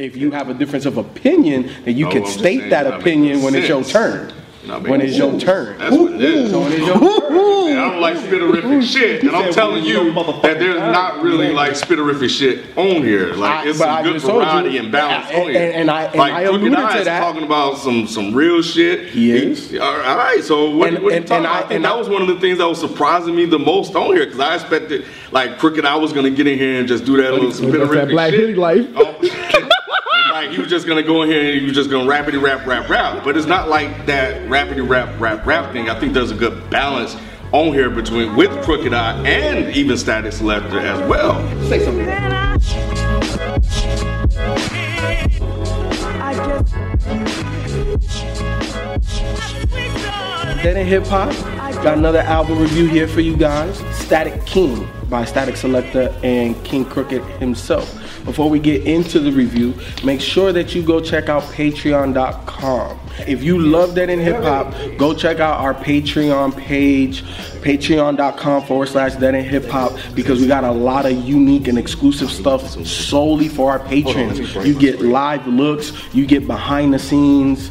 If you have a difference of opinion, then you No, can I'm state that opinion when it's your sense. turn. When it's your turn. That's what it is. When it's your turn. I don't like spitterific shit, and I'm telling you that there's not really like spitterific shit on here. Like it's some good variety and balance and- on here. and- I- and like I alluded to that. talking about some some real shit. He is. All right, so what, And- what are you and- talking and I- about? Think and that was one of the things that was surprising me the most on here because I expected like Crooked I was gonna get in here and just do that little spitterific Black shit. Hood life. Oh, Like he was just gonna go in here and he was just gonna rapidy rap rap rap. But it's not like that rapidy rap rap rap thing. I think there's a good balance on here between with Crooked I and even Statik Selektah as well. Say something. Dead End Hip Hop, got another album review here for you guys. Statik KXNG by Statik Selektah and KXNG Crooked himself. Before we get into the review, make sure that you go check out patreon.com. If you love Dead End Hip Hop, go check out our Patreon page, patreon.com forward slash Dead End Hip Hop, because we got a lot of unique and exclusive stuff solely for our patrons. You get live looks, you get behind the scenes.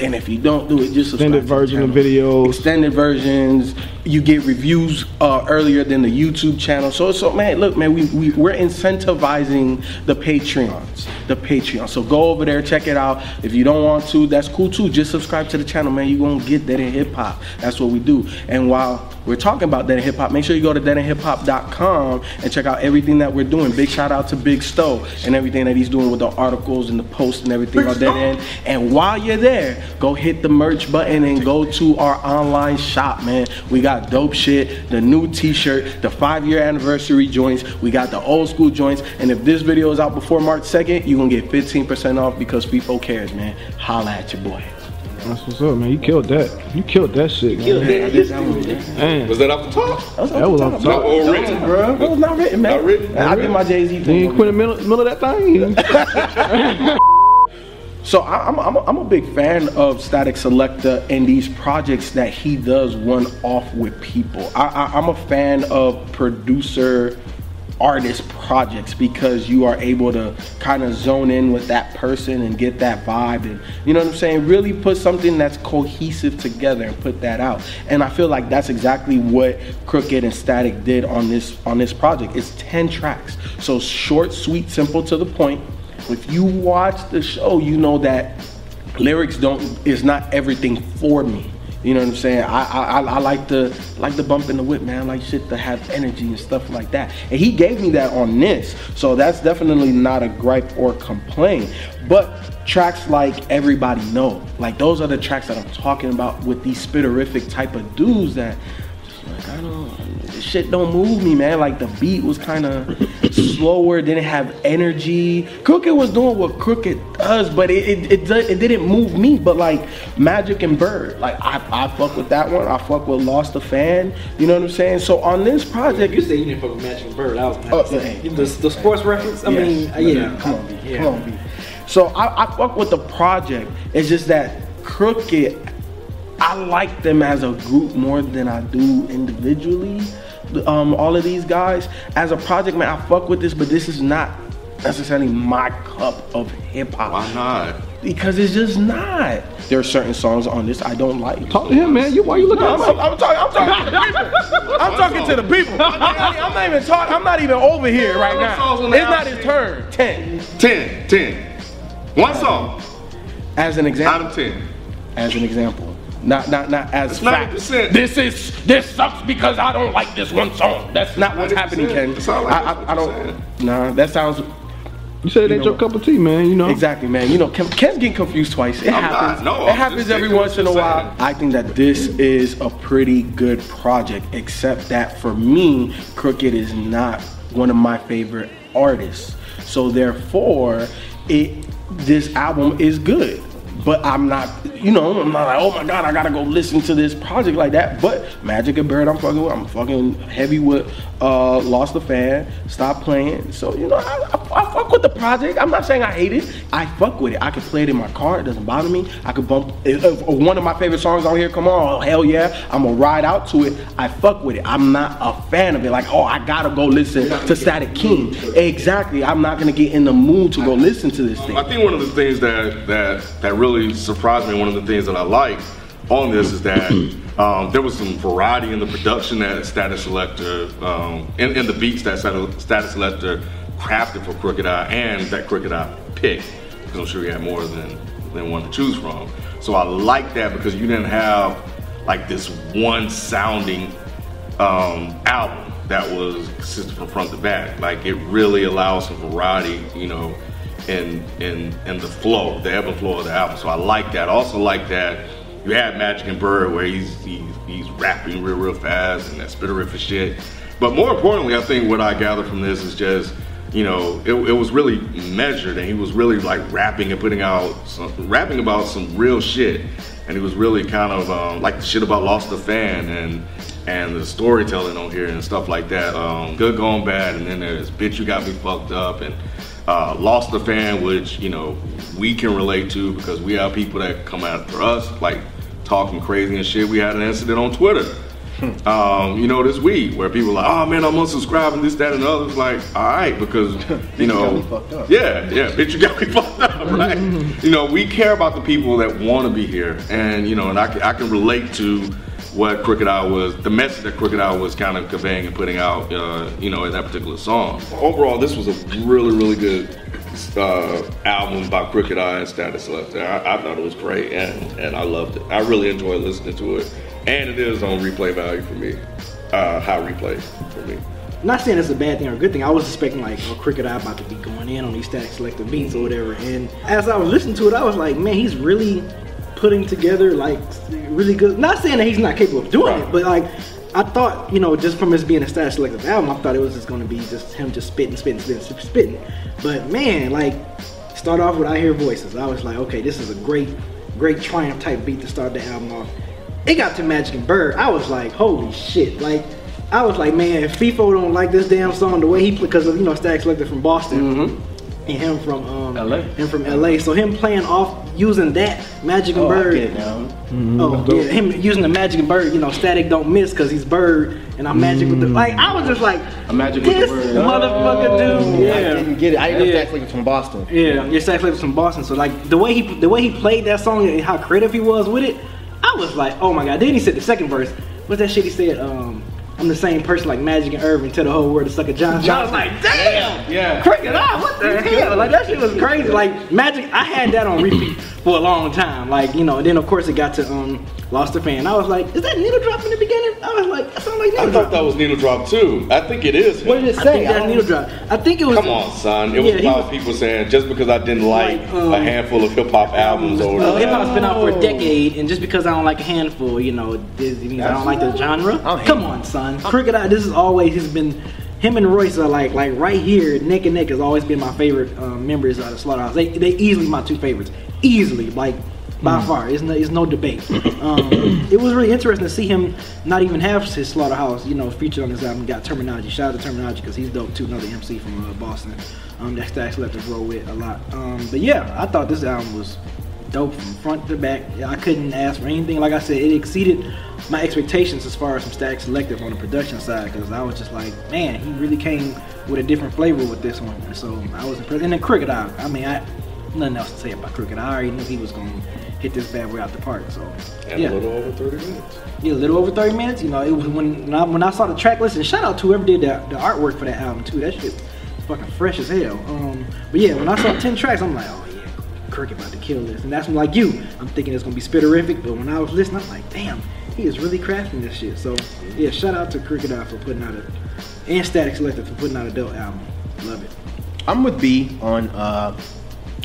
And if you don't do it, just subscribe Extended version of videos. Extended versions. You get reviews uh, earlier than the YouTube channel. So, so man, look, man, we, we we're incentivizing the Patreons, the Patreon. So go over there, check it out. If you don't want to, that's cool too. Just subscribe to the channel, man. You're gonna get Dead End Hip Hop. That's what we do. And while we're talking about Dead End Hip Hop, make sure you go to deadendhiphop.com and check out everything that we're doing. Big shout out to Big Stowe and everything that he's doing with the articles and the posts and everything on that end. And while you're there, go hit the merch button and go to our online shop, man. We got dope shit, the new t-shirt, the five year anniversary joints, we got the old school joints. And if this video is out before March 2nd, you're gonna get 15% off because people cares, man. Holla at your boy. That's what's up, man. You killed that. You killed that shit, man. Man, Was that off the top? that was off the Not top. all written. Bro, it was not written, man. Not written? I did my Jay Z thing. ain't quit in the middle, middle of that thing. So I- I'm, I'm, a, I'm a big fan of Statik Selektah and these projects that he does one off with people. I, I, I'm a fan of producer artist projects because you are able to kind of zone in with that person and get that vibe and you know what I'm saying? Really put something that's cohesive together and put that out. And I feel like that's exactly what Crooked and Statik did on this on this project. It's 10 tracks. So short sweet simple to the point. If you watch the show, you know that lyrics don't is not everything for me. You know what I'm saying? I I, I like the like the bump in the whip, man. I like shit to have energy and stuff like that. And he gave me that on this, so that's definitely not a gripe or complaint. But tracks like everybody know, like those are the tracks that I'm talking about with these spitterific type of dudes that. just Like I don't, shit don't move me, man. Like the beat was kind of slower, didn't have energy. Crooked was doing what Crooked does, but it it, it, do- it didn't move me. But like Magic and Bird, like I, I fuck with that one. I fuck with Lost a Fan. You know what I'm saying? So on this project, You said you didn't fuck with Magic and Bird. I was Oh, yeah. the, the sports reference. I mean, Yes. uh, yeah, Come on, B. yeah. Come on, B. So I, I fuck with the project. It's just that Crooked, I like them as a group more than I do individually. Um, all of these guys, as a project, man, I fuck with this, but this is not necessarily my cup of hip hop. Why not? Because it's just not. There are certain songs on this I don't like. Talk to him, man. You why you looking I'm, at I'm, I'm talking. I'm talking to the people. I'm talking to the people. I'm not even talking. I'm not even over here right now. songs on the It's not his turn. Ten. 10, 10. One song As an example. out of 10. As an example. Not not not as It's fact. 90%. This is this sucks because I don't like this one song. That's not what's 90%. happening, Ken. It like I, I, I don't. Nah, that sounds You said it ain't know your cup of tea, man. You know. Exactly, man. You know, Ken, Ken's getting confused twice. It I'm not. happens. No, it I'm happens every once in a while. I think that this is a pretty good project, except that for me, Crooked is not one of my favorite artists. So therefore, it this album is good. But I'm not, you know, I'm not like, oh my god, I gotta go listen to this project like that. But Magic and Bird, I'm fucking with. I'm fucking heavy with uh, Lost the Fan, Stop Playing. So, you know, I, I, I fuck with the project. I'm not saying I hate it. I fuck with it. I can play it in my car. It doesn't bother me. I could bump, if, if one of my favorite songs on here, come on, oh, hell yeah. I'm gonna ride out to it. I fuck with it. I'm not a fan of it. Like, oh, I gotta go listen to Statik KXNG. Exactly. I'm not gonna get in the mood to go listen to this thing. I think one of the things that that that really surprised me, one of the things that I like on this is that um, there was some variety in the production that Statik Selektah, um, in, in the beats that Status Statik Selektah crafted for Crooked I, and that Crooked I picked, because I'm sure he had more than than one to choose from. So I like that because you didn't have like this one sounding um, album that was consistent from front to back. Like it really allows some variety, you know, in in in the flow, the ebb and flow of the album. So I like that. I also like that you had Magic and Bird where he's he's, he's rapping real real fast and that spitterific shit. But more importantly, I think what I gather from this is just you know it, it was really measured and he was really like rapping and putting out some rapping about some real shit and he was really kind of um, like the shit about Lost the Fan and and the storytelling on here and stuff like that. Um, good going bad, and then there's bitch you got me fucked up and uh, Lost a Fan, which you know we can relate to because we have people that come after us like talking crazy and shit. We had an incident on Twitter. Um, you know, this week where people are like, oh man, I'm unsubscribing, this, that, and the other. It's like, all right, because you know, yeah, yeah, bitch, you got me fucked up, right? you know, we care about the people that want to be here, and you know, and I, can- I can relate to what Crooked I was, the message that Crooked I was kind of conveying and putting out, uh, you know, in that particular song. Overall, this was a really, really good uh, album by Crooked Eye and Statik Selektah. I, I thought it was great, and, and I loved it. I really enjoyed listening to it, and it is on replay value for me, uh, high replay for me. not saying it's a bad thing or a good thing. I was expecting like a Crooked I about to be going in on these Statik Selektah beats or whatever. And as I was listening to it, I was like, man, he's really putting together like really good. Not saying that he's not capable of doing it, but like I thought, you know, just from this being a Statik Selektah album, I thought it was just to be just him just spitting, spitting, spitting, spitting. But man, like start off with I hear voices. I was like, okay, this is a great, great triumph type beat to start the album off. It got to Magic and Bird. I was like, holy shit! Like, I was like, man, if FIFO don't like this damn song the way he because you know Statik Selektah from Boston mm-hmm. And him from um, LA. him from LA. So him playing off using that Magic and Oh, I Bird. get it now. Oh yeah, him using the Magic and Bird. You know, Statik don't miss because he's Bird and I'm Magic with the like. I was just like, A Magic with the this Bird. motherfucker dude. Yeah. I Yeah. didn't get it. I didn't know Yeah. Statik was from Boston. Yeah, your sax was from Boston. So like the way he the way he played that song and how creative he was with it, I was like, oh my god. Then he said the second verse. What's that shit he said? Um, I'm the same person like Magic and Irving. to the whole world to suck a Johnson. I was like, damn. Yeah. Cricket ah, what the hell? Like that shit was crazy. Like Magic, I had that on repeat for a long time. Like you know, and then of course it got to um Lost the Fan. I was like, is that needle drop in the beginning? I was like, that sounds like needle I drop. thought that was Needle Drop too. I think it is. What did it I say? think that's needle drop. I think it was. Come on, son. It was Yeah, he about was- people saying just because I didn't like, Like, um, a handful of hip hop albums or Well, hip hop's been out for a decade, and just because I don't like a handful, you know, it it means I don't like the genre. Come on, son. Crooked I. This is always has been. Him and Royce are like like right here, neck and neck. Has always been my favorite um, members of the Slaughterhouse. They they easily my two favorites, easily like by far. It's no, it's no debate. Um, it was really interesting to see him not even have his Slaughterhouse, you know, featured on this album. Got Termanology. Shout out to Termanology because he's dope too. Another MC from uh, Boston. Um, that Stax left us roll with a lot. Um, but yeah, I thought this album was dope from front to back. I couldn't ask for anything. Like I said, it exceeded my expectations as far as some Statik Selektah on the production side because I was just like, man, he really came with a different flavor with this one. And so I was impressed. And then Cricket Eye. I mean, I nothing else to say about Crooked. I already knew he was gonna hit this bad boy out the park. So And yeah, a little over 30 minutes. yeah, a little over 30 minutes. You know, it was when when I, when I saw the track list. And shout out to whoever did the, the artwork for that album too. That shit was fucking fresh as hell. Um, but yeah, when I saw 10 tracks, I'm like, oh yeah, Crooked about to kill this. And that's when like you, I'm thinking it's gonna be spitterific. But when I was listening, I'm like, damn, he is really crafting this shit. So yeah, shout out to Crooked I for putting out a and Statik Selektah for putting out a dope album. Love it. I'm with B on uh,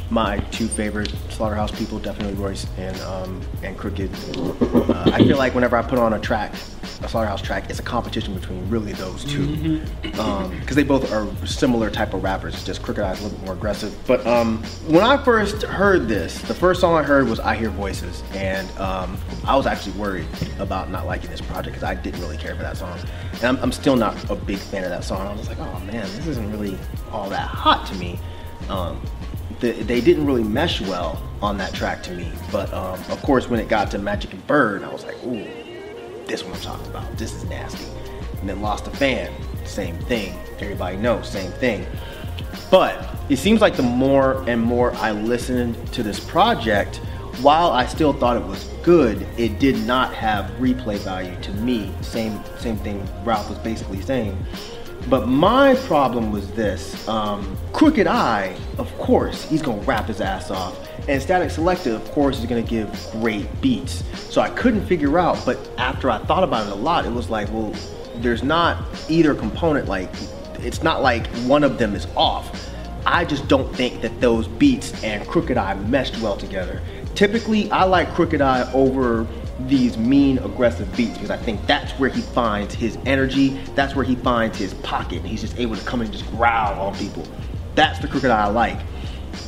my two favorite Slaughterhouse people, definitely Royce and um, and Crooked. Uh, I feel like whenever I put on a track, a Slaughterhouse track, it's a competition between really those two, because they both are similar type of rappers. Just Crooked I is a little bit more aggressive. But um, when I first heard this, the first song I heard was "I Hear Voices," and um, I was actually worried about not liking this project because I didn't really care for that song, and I'm, I'm still not a big fan of that song. I was like, oh man, this isn't really all that hot to me. Um, the, they didn't really mesh well on that track to me. But um, of course, when it got to Magic and Bird, I was like, ooh, this one I'm talking about. This is nasty. And then Lost a Fan, same thing. Everybody knows, same thing. But it seems like the more and more I listened to this project, while I still thought it was good, it did not have replay value to me. Same same thing Ralph was basically saying. But my problem was this: um, Crooked I, of course, he's gonna rap his ass off, and Statik Selektah, of course, is gonna give great beats. So I couldn't figure out. But after I thought about it a lot, it was like, well, there's not either component. Like, it's not like one of them is off. I just don't think that those beats and Crooked I meshed well together. Typically, I like Crooked I over these mean, aggressive beats because I think that's where he finds his energy. That's where he finds his pocket. He's just able to come and just growl on people. That's the Crooked Eye I like.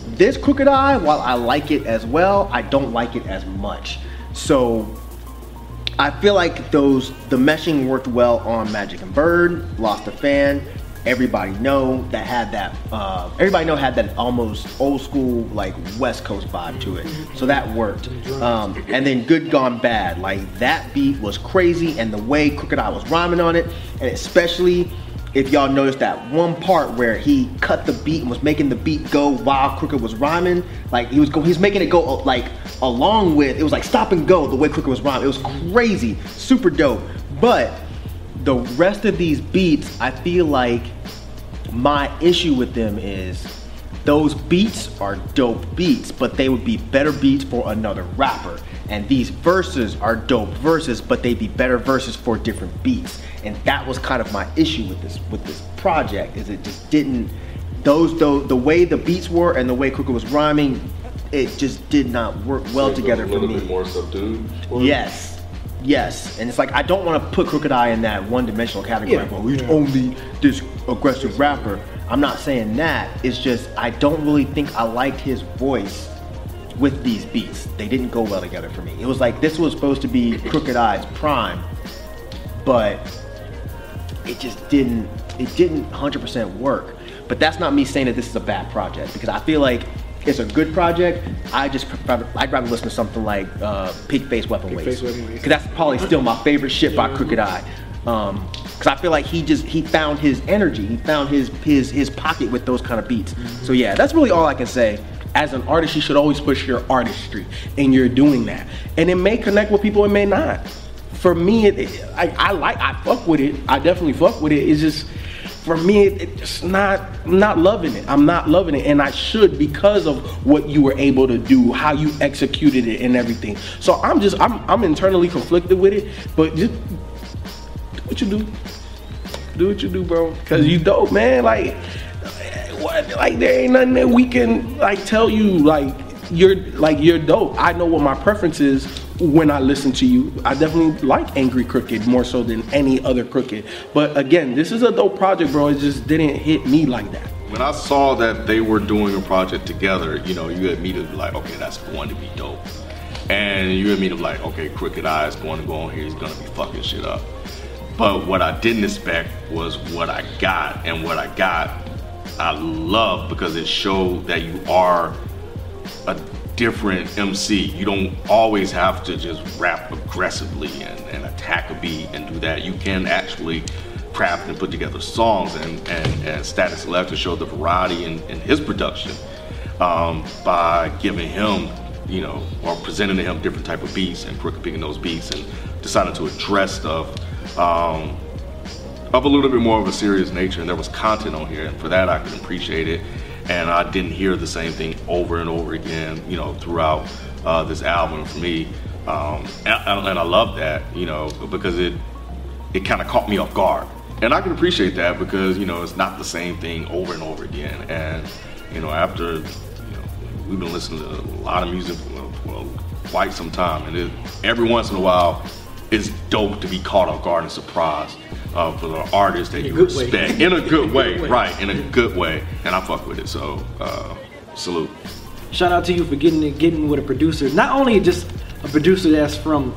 This Crooked I, while I like it as well, I don't like it as much. So I feel like those the meshing worked well on Magic and Bird, Lost a Fan. Everybody know that had that. Uh, everybody know had that almost old school like West Coast vibe to it. So that worked. Um, and then Good Gone Bad, like that beat was crazy, and the way Crooked I was rhyming on it, and especially if y'all noticed that one part where he cut the beat and was making the beat go while Crooked was rhyming, like he was go, he's making it go like along with it was like stop and go the way Crooked was rhyming. It was crazy, super dope. But the rest of these beats, I feel like my issue with them is those beats are dope beats, but they would be better beats for another rapper. And these verses are dope verses, but they'd be better verses for different beats. And that was kind of my issue with this with this project, is it just didn't those the, the way the beats were and the way Crooked was rhyming, it just did not work well together a for me. bit more subdued. Yes. Yes. And it's like I don't want to put Crooked I in that one dimensional category. Yeah. Well, he's only this aggressive rapper. I'm not saying that. It's just I don't really think I liked his voice with these beats. They didn't go well together for me. It was like this was supposed to be Crooked I's prime, but it just didn't it didn't 100% work. But that's not me saying that this is a bad project because I feel like it's a good project. I just prefer, I'd rather listen to something like uh, Pig Face Weapon Waste Waste. because that's probably still my favorite shit by Crooked I. Um, Cause I feel like he just he found his energy, he found his his his pocket with those kind of beats. So yeah, that's really all I can say. as an artist, you should always push your artistry, and you're doing that. And it may connect with people, it may not. For me, it, it- I, I like, I fuck with it. I definitely fuck with it. It's just, for me, it, it's just not, I'm not loving it. I'm not loving it, and I should because of what you were able to do, how you executed it, and everything. So I'm just, I'm, I'm internally conflicted with it, but just do what you do. Do what you do, bro. Cause you dope, man. Like, what? Like there ain't nothing that we can like tell you. Like you're like you're dope. I know what my preference is when I listen to you. I definitely like Angry Crooked more so than any other Crooked. But again, this is a dope project, bro. It just didn't hit me like that. When I saw that they were doing a project together, you know, you had immediately be like, okay, that's going to be dope. And you immediately be like, okay, Crooked I is going to go on here, he's gonna be fucking shit up. But what I didn't expect was what I got, and what I got, I love because it showed that you are a different MC. You don't always have to just rap aggressively and, and attack a beat and do that. You can actually craft and put together songs and, and, and Selektah showed the variety in, in his production. um, by giving him, you know, or presenting to him different type of beats and Crooked picking those beats and deciding to address stuff um, of a little bit more of a serious nature. And there was content on here, and for that I can appreciate it. And I didn't hear the same thing over and over again, you know, throughout uh, this album for me. Um, and, and I love that, you know, because it it kind of caught me off guard. And I can appreciate that because, you know, it's not the same thing over and over again. And, you know, after, you know, we've been listening to a lot of music for well, quite some time. And it, every once in a while, it's dope to be caught off guard and surprised for the artist that you way. respect. In a good way, good right, in a good way. And I fuck with it. So, uh, salute. Shout out to you for getting getting with a producer. Not only just a producer that's from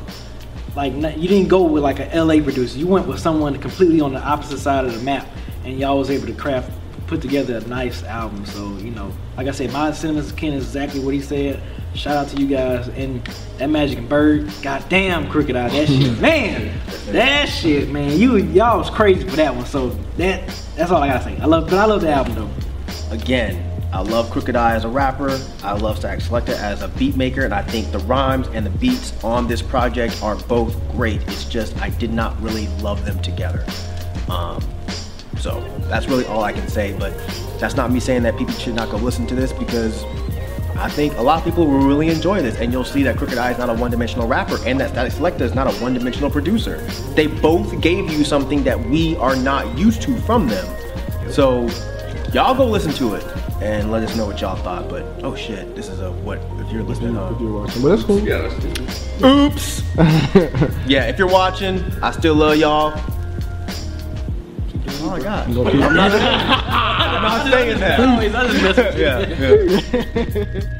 like you didn't go with like a LA producer. You went with someone completely on the opposite side of the map, and y'all was able to craft put together a nice album. So you know, like I said, my sentiments Ken is exactly what he said. Shout out to you guys and that Magic and Bird. Goddamn, Crooked I, that shit, man, that shit, man. You y'all was crazy for that one. So that that's all I gotta say. I love, but I love the album though. Again, I love Crooked I as a rapper. I love Statik Selektah as a beat maker, and I think the rhymes and the beats on this project are both great. It's just I did not really love them together. Um, so that's really all I can say. But that's not me saying that people should not go listen to this because I think a lot of people will really enjoy this, and you'll see that Crooked I is not a one-dimensional rapper, and that Statik Selektah is not a one-dimensional producer. They both gave you something that we are not used to from them. So y'all go listen to it and let us know what y'all thought. But oh shit, this is a what if you're listening uh, If you're watching, but that's cool. Yeah, that's cool. Oops. yeah, if you're watching, I still love y'all. Oh my god. You gonna keep- I'm not saying that. Always, I just mess with you. Yeah, yeah.